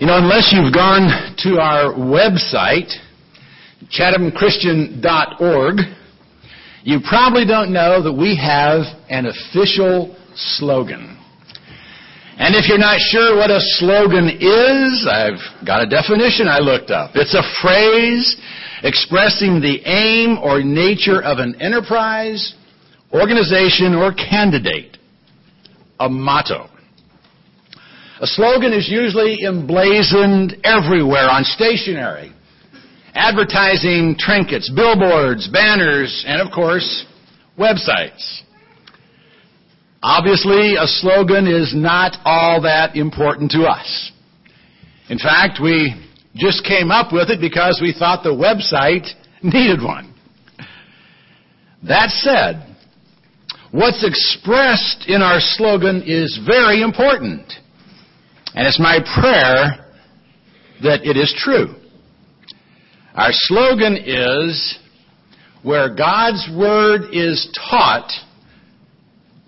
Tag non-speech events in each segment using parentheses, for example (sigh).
You know, unless you've gone to our website, chathamchristian.org, you probably don't know that we have an official slogan. And if you're not sure what a slogan is, I've got a definition I looked up. It's a phrase expressing the aim or nature of an enterprise, organization, or candidate. A motto. A slogan is usually emblazoned everywhere on stationery, advertising trinkets, billboards, banners, and of course, websites. Obviously, a slogan is not all that important to us. In fact, we just came up with it because we thought the website needed one. That said, what's expressed in our slogan is very important. And it's my prayer that it is true. Our slogan is, where God's Word is taught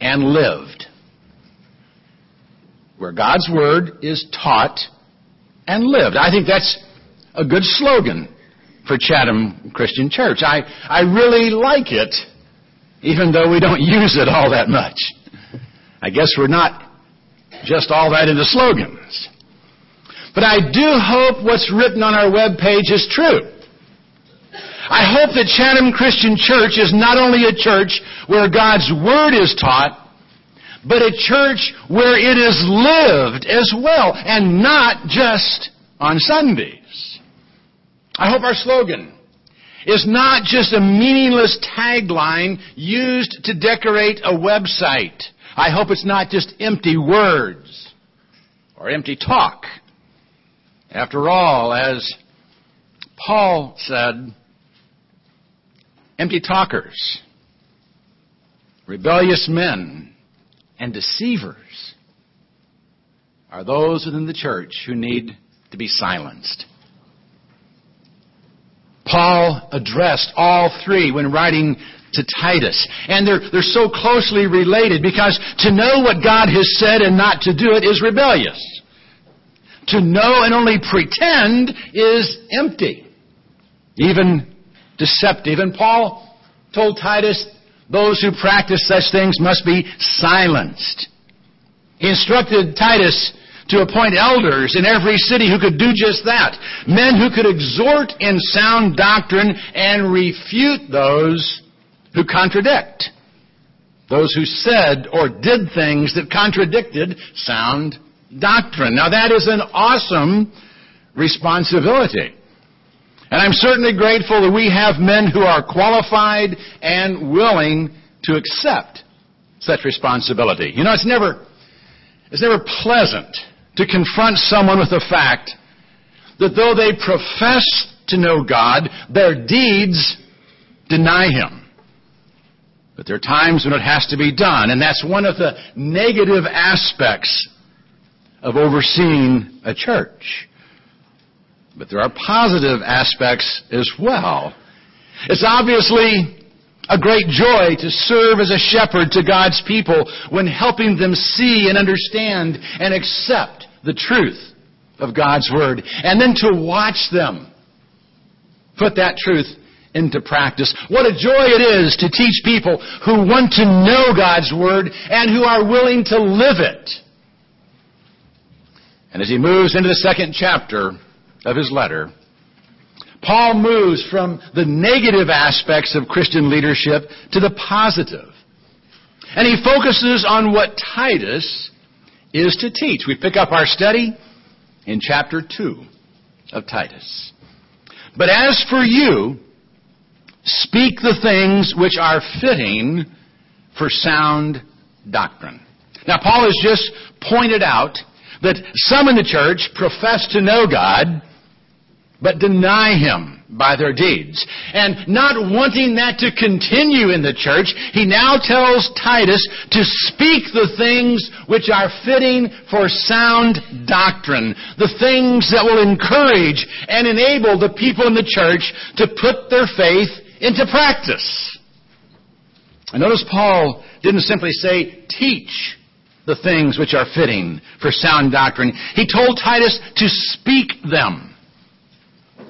and lived. Where God's Word is taught and lived. I think that's a good slogan for Chatham Christian Church. I, I really like it, even though we don't (laughs) use it all that much. I guess we're not just all that into slogans. But I do hope what's written on our web page is true. I hope that Chatham Christian Church is not only a church where God's Word is taught, but a church where it is lived as well, and not just on Sundays. I hope our slogan is not just a meaningless tagline used to decorate a website. I hope it's not just empty words or empty talk. After all, as Paul said, empty talkers, rebellious men, and deceivers are those within the church who need to be silenced. Paul addressed all three when writing to Titus. And they're, they're so closely related because to know what God has said and not to do it is rebellious. To know and only pretend is empty, even deceptive. And Paul told Titus, those who practice such things must be silenced. He instructed Titus to appoint elders in every city who could do just that. Men who could exhort in sound doctrine and refute those who contradict. Those who said or did things that contradicted sound doctrine. Now that is an awesome responsibility. And I'm certainly grateful that we have men who are qualified and willing to accept such responsibility. You know, it's never, it's never pleasant to confront someone with the fact that though they profess to know God, their deeds deny Him. But there are times when it has to be done, and that's one of the negative aspects of overseeing a church. But there are positive aspects as well. It's obviously a great joy to serve as a shepherd to God's people when helping them see and understand and accept the truth of God's Word. And then to watch them put that truth into practice. What a joy it is to teach people who want to know God's Word and who are willing to live it. And as he moves into the second chapter of his letter, Paul moves from the negative aspects of Christian leadership to the positive. And he focuses on what Titus is to teach. We pick up our study in chapter 2 of Titus. But as for you, Speak the things which are fitting for sound doctrine. Now, Paul has just pointed out that some in the church profess to know God, but deny Him by their deeds. And not wanting that to continue in the church, he now tells Titus to speak the things which are fitting for sound doctrine. The things that will encourage and enable the people in the church to put their faith into practice. And notice Paul didn't simply say, teach the things which are fitting for sound doctrine. He told Titus to speak them.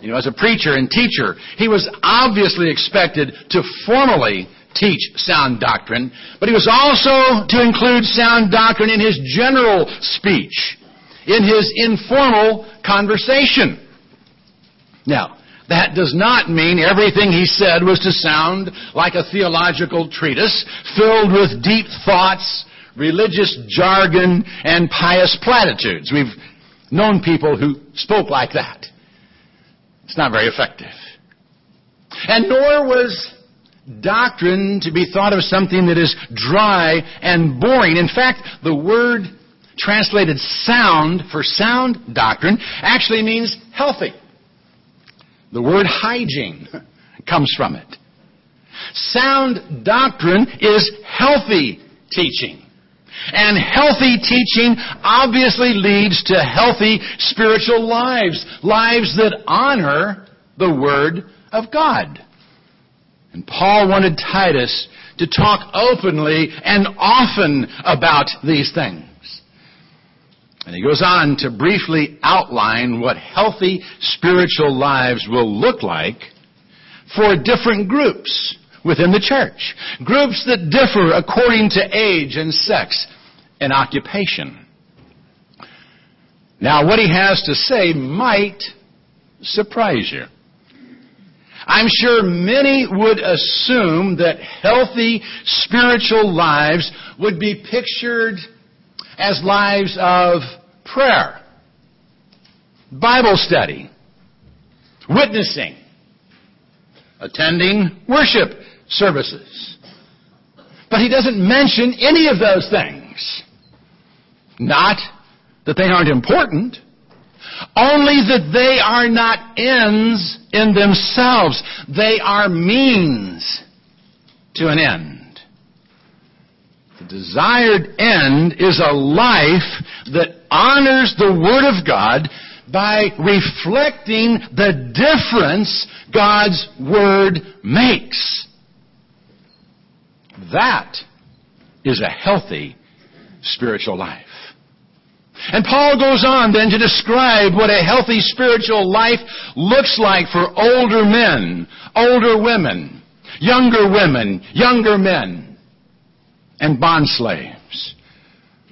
You know, as a preacher and teacher, he was obviously expected to formally teach sound doctrine, but he was also to include sound doctrine in his general speech, in his informal conversation. Now, that does not mean everything he said was to sound like a theological treatise filled with deep thoughts, religious jargon, and pious platitudes. We've known people who spoke like that. It's not very effective. And nor was doctrine to be thought of something that is dry and boring. In fact, the word translated sound for sound doctrine actually means healthy. The word hygiene comes from it. Sound doctrine is healthy teaching. And healthy teaching obviously leads to healthy spiritual lives, lives that honor the Word of God. And Paul wanted Titus to talk openly and often about these things. And he goes on to briefly outline what healthy spiritual lives will look like for different groups within the church. Groups that differ according to age and sex and occupation. Now, what he has to say might surprise you. I'm sure many would assume that healthy spiritual lives would be pictured as lives of prayer, Bible study, witnessing, attending worship services. But he doesn't mention any of those things. Not that they aren't important, only that they are not ends in themselves. They are means to an end. Desired end is a life that honors the Word of God by reflecting the difference God's Word makes. That is a healthy spiritual life. And Paul goes on then to describe what a healthy spiritual life looks like for older men, older women, younger women, younger men, and bond slaves.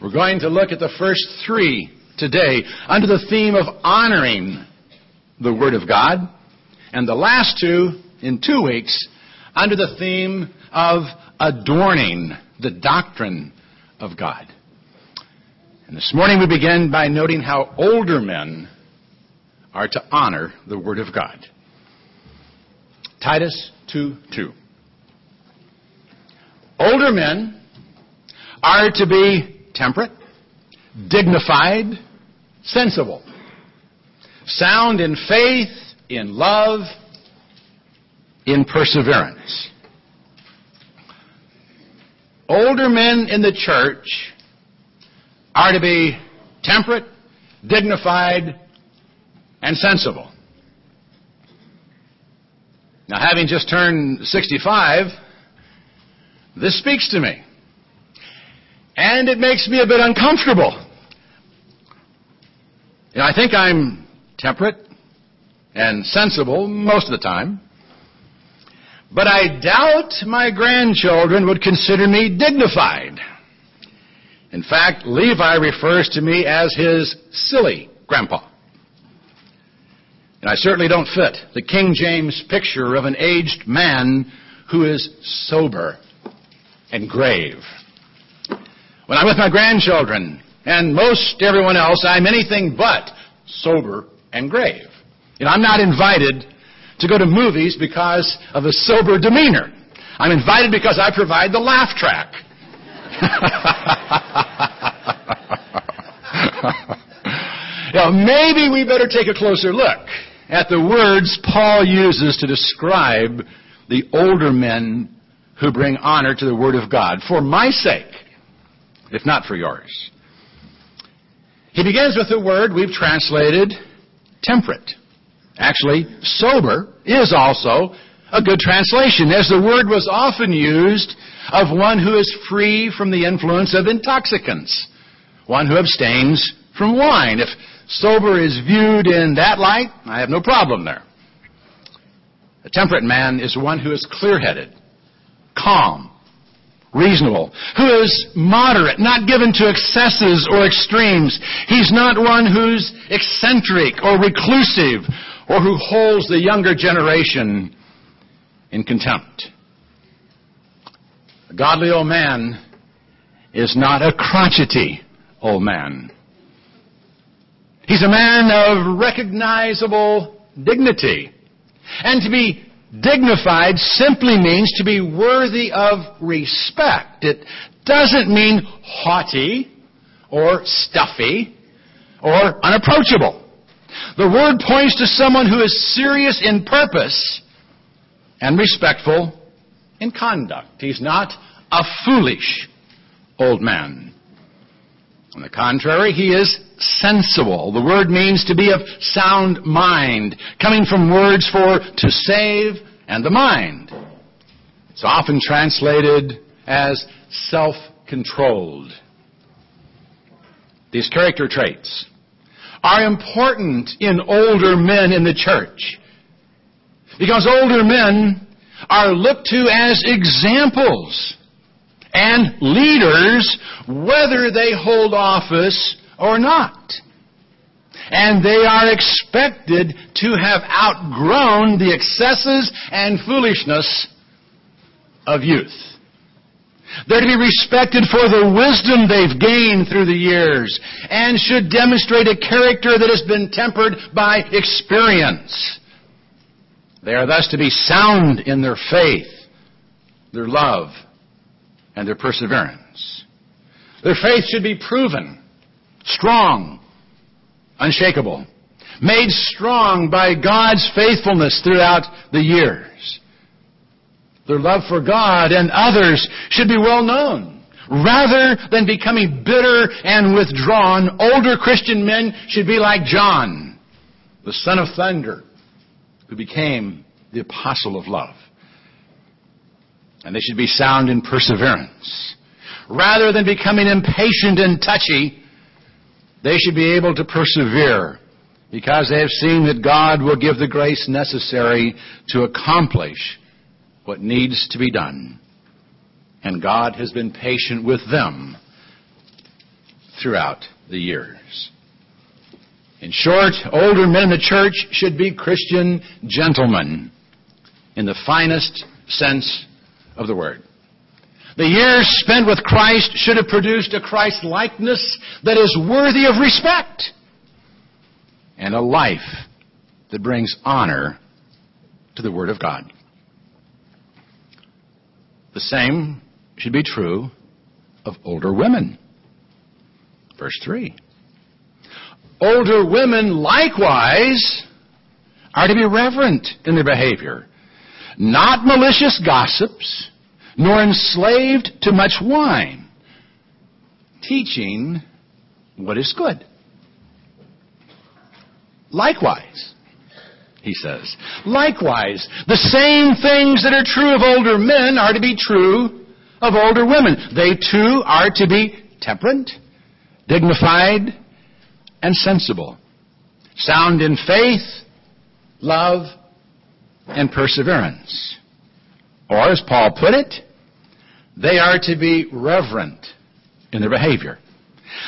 We're going to look at the first three today under the theme of honoring the Word of God, and the last two in two weeks under the theme of adorning the doctrine of God. And this morning we begin by noting how older men are to honor the Word of God. Titus 2 2. Older men are to be temperate, dignified, sensible, sound in faith, in love, in perseverance. Older men in the church are to be temperate, dignified, and sensible. Now, having just turned 65, this speaks to me. And it makes me a bit uncomfortable. You know, I think I'm temperate and sensible most of the time. But I doubt my grandchildren would consider me dignified. In fact, Levi refers to me as his silly grandpa. And I certainly don't fit the King James picture of an aged man who is sober and grave. When I'm with my grandchildren and most everyone else, I'm anything but sober and grave. You know, I'm not invited to go to movies because of a sober demeanor. I'm invited because I provide the laugh track. (laughs) now, maybe we better take a closer look at the words Paul uses to describe the older men who bring honor to the Word of God for my sake, if not for yours. He begins with the word we've translated temperate. Actually, sober is also a good translation, as the word was often used of one who is free from the influence of intoxicants, one who abstains from wine. If sober is viewed in that light, I have no problem there. A temperate man is one who is clear-headed, calm, reasonable, who is moderate, not given to excesses or extremes. He's not one who's eccentric or reclusive or who holds the younger generation in contempt. A godly old man is not a crotchety old man. He's a man of recognizable dignity. And to be dignified simply means to be worthy of respect. It doesn't mean haughty or stuffy or unapproachable. The word points to someone who is serious in purpose and respectful in conduct. He's not a foolish old man. On the contrary, he is sensible. The word means to be of sound mind, coming from words for to save and the mind. It's often translated as self-controlled. These character traits are important in older men in the church. Because older men are looked to as examples and leaders whether they hold office or not. And they are expected to have outgrown the excesses and foolishness of youth. They're to be respected for the wisdom they've gained through the years and should demonstrate a character that has been tempered by experience. They are thus to be sound in their faith, their love, and their perseverance. Their faith should be proven, strong, unshakable, made strong by God's faithfulness throughout the years. Their love for God and others should be well known. Rather than becoming bitter and withdrawn, older Christian men should be like John, the son of thunder, who became the apostle of love. And they should be sound in perseverance. Rather than becoming impatient and touchy, they should be able to persevere because they have seen that God will give the grace necessary to accomplish what needs to be done. And God has been patient with them throughout the years. In short, older men in the church should be Christian gentlemen in the finest sense of the word. The years spent with Christ should have produced a Christ likeness that is worthy of respect and a life that brings honor to the Word of God. The same should be true of older women. Verse 3. Older women likewise are to be reverent in their behavior, not malicious gossips, nor enslaved to much wine, teaching what is good. Likewise, he says, likewise, the same things that are true of older men are to be true of older women. They too are to be temperate, dignified, and sensible, sound in faith, love, and perseverance. Or, as Paul put it, they are to be reverent in their behavior.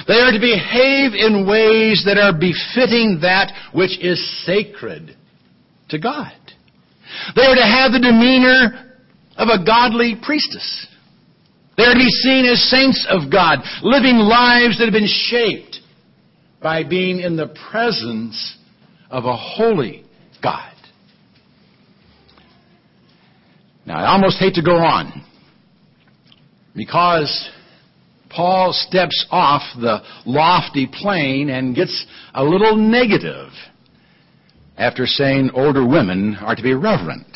They are to behave in ways that are befitting that which is sacred to God. They are to have the demeanor of a godly priestess. They are to be seen as saints of God, living lives that have been shaped by being in the presence of a holy God. Now, I almost hate to go on because Paul steps off the lofty plane and gets a little negative after saying older women are to be reverent.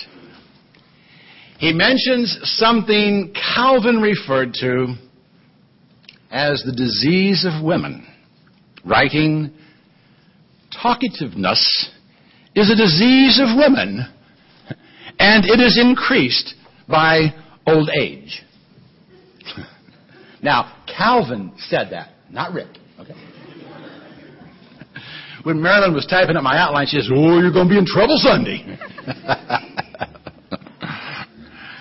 He mentions something Calvin referred to as the disease of women, writing, Talkativeness is a disease of women, and it is increased by old age. Now, Calvin said that, not Rick, Okay. When Marilyn was typing up my outline, she says, Oh, you're going to be in trouble Sunday. (laughs)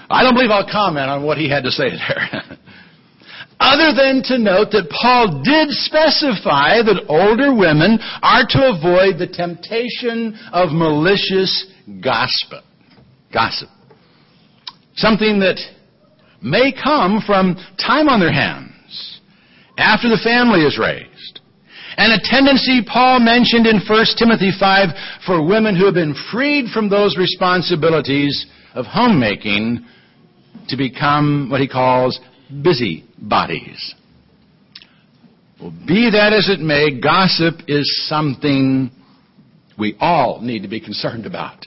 I don't believe I'll comment on what he had to say there. (laughs) Other than to note that Paul did specify that older women are to avoid the temptation of malicious gossip. Gossip. Something that may come from time on their hands after the family is raised. And a tendency Paul mentioned in 1 Timothy 5 for women who have been freed from those responsibilities of homemaking to become what he calls busy bodies. Well, be that as it may, gossip is something we all need to be concerned about,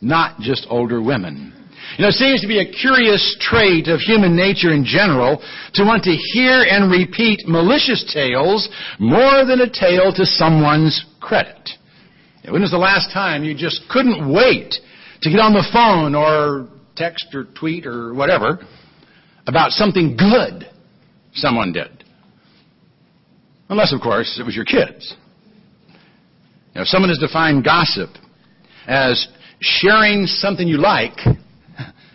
not just older women. You know, it seems to be a curious trait of human nature in general to want to hear and repeat malicious tales more than a tale to someone's credit. When was the last time you just couldn't wait to get on the phone or text or tweet or whatever about something good someone did? Unless, of course, it was your kids. You know, someone has defined gossip as sharing something you like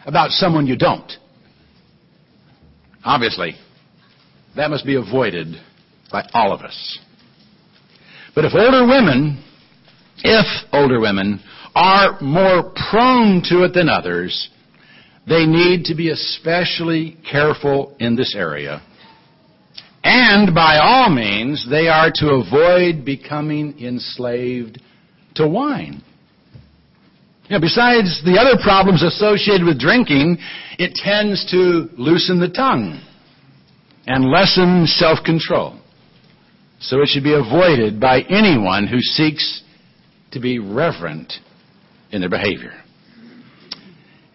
about someone you don't. Obviously, that must be avoided by all of us. But if older women, if older women are more prone to it than others, they need to be especially careful in this area. And by all means, they are to avoid becoming enslaved to wine. You know, besides the other problems associated with drinking, it tends to loosen the tongue and lessen self-control. So it should be avoided by anyone who seeks to be reverent in their behavior.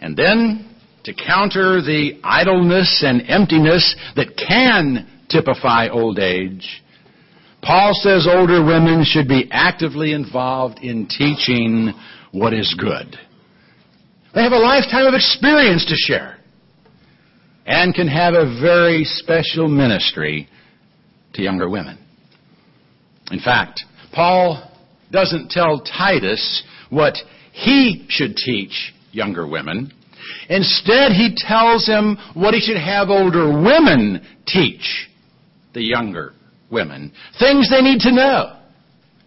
And then, to counter the idleness and emptiness that can typify old age, Paul says older women should be actively involved in teaching what is good. They have a lifetime of experience to share and can have a very special ministry to younger women. In fact, Paul doesn't tell Titus what he should teach younger women. Instead, he tells him what he should have older women teach the younger women. Things they need to know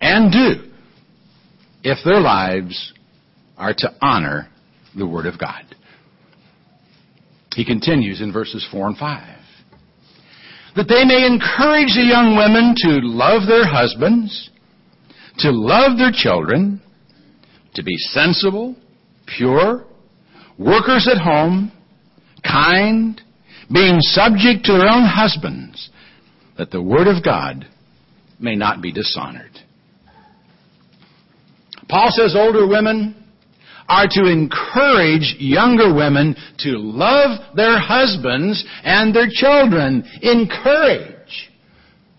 and do if their lives are to honor the Word of God. He continues in verses 4 and 5. That they may encourage the young women to love their husbands, to love their children, to be sensible, pure, workers at home, kind, being subject to their own husbands, that the Word of God may not be dishonored. Paul says older women are to encourage younger women to love their husbands and their children. Encourage,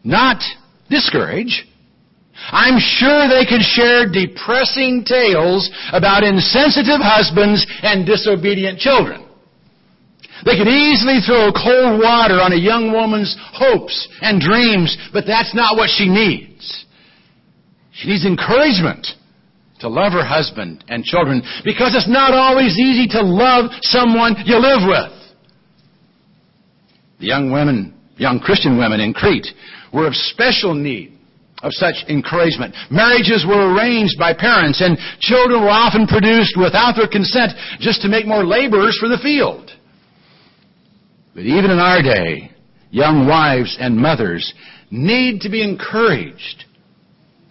not discourage. I'm sure they could share depressing tales about insensitive husbands and disobedient children. They could easily throw cold water on a young woman's hopes and dreams, but that's not what she needs. She needs encouragement to love her husband and children because it's not always easy to love someone you live with. The young women, young Christian women in Crete were of special need of such encouragement. Marriages were arranged by parents and children were often produced without their consent just to make more laborers for the field. But even in our day, young wives and mothers need to be encouraged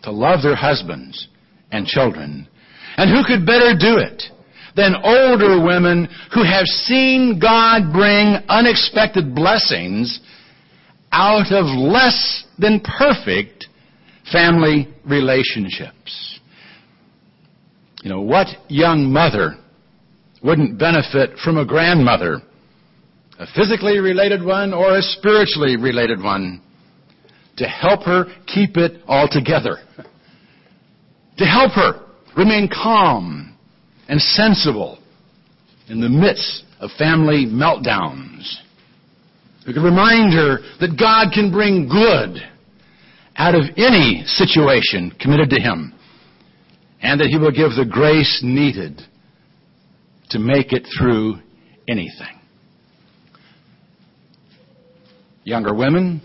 to love their husbands and children. And who could better do it than older women who have seen God bring unexpected blessings out of less than perfect family relationships? You know, what young mother wouldn't benefit from a grandmother, a physically related one or a spiritually related one, to help her keep it all together? (laughs) to help her remain calm and sensible in the midst of family meltdowns. We remind her that God can bring good out of any situation committed to Him, and that He will give the grace needed to make it through anything. Younger women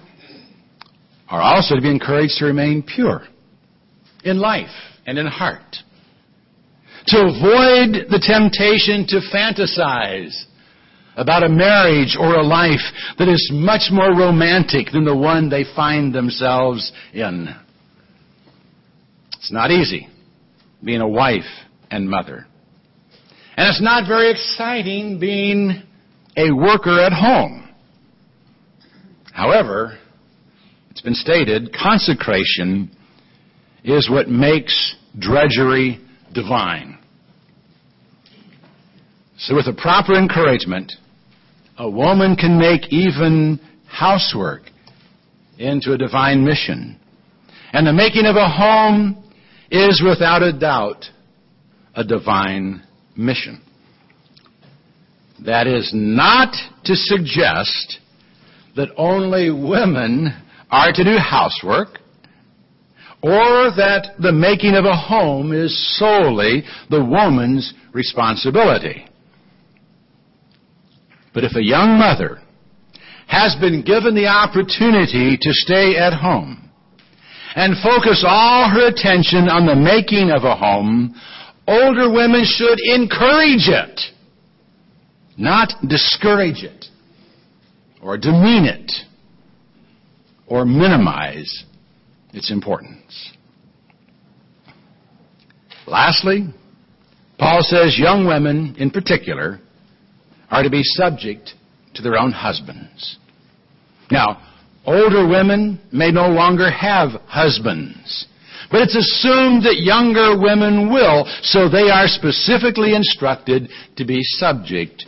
are also to be encouraged to remain pure in life and in heart. To avoid the temptation to fantasize about a marriage or a life that is much more romantic than the one they find themselves in. It's not easy being a wife and mother. And it's not very exciting being a worker at home. However, it's been stated, consecration is what makes drudgery divine. So with a proper encouragement, a woman can make even housework into a divine mission. And the making of a home is without a doubt a divine mission. That is not to suggest that only women are to do housework or that the making of a home is solely the woman's responsibility. But if a young mother has been given the opportunity to stay at home and focus all her attention on the making of a home, older women should encourage it, not discourage it, or demean it, or minimize its importance. Lastly, Paul says young women in particular are to be subject to their own husbands. Now, older women may no longer have husbands. But it's assumed that younger women will, so they are specifically instructed to be subject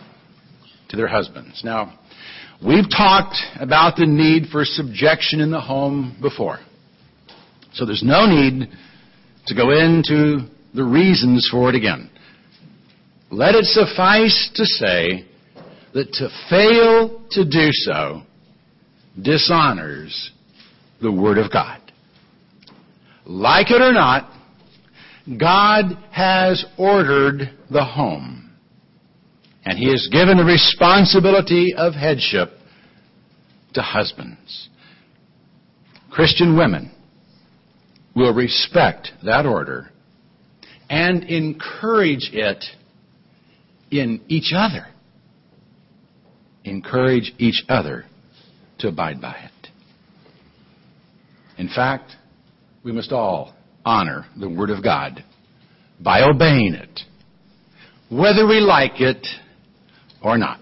to their husbands. Now, we've talked about the need for subjection in the home before. So there's no need to go into the reasons for it again. Let it suffice to say that to fail to do so dishonors the Word of God. Like it or not, God has ordered the home. And He has given the responsibility of headship to husbands. Christian women will respect that order and encourage it in each other. Encourage each other to abide by it. In fact, we must all honor the Word of God by obeying it, whether we like it or not.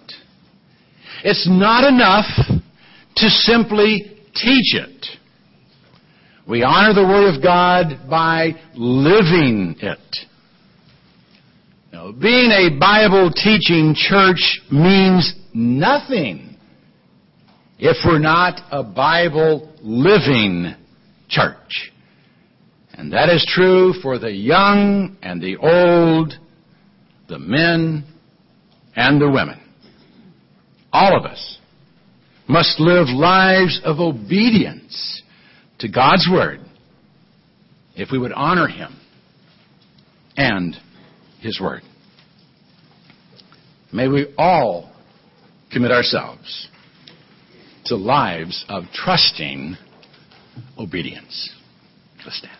It's not enough to simply teach it. We honor the Word of God by living it. Now, being a Bible teaching church means nothing if we're not a Bible living church. And that is true for the young and the old, the men and the women. All of us must live lives of obedience to God's Word if we would honor Him and His Word. May we all commit ourselves to lives of trusting obedience. Let's stand.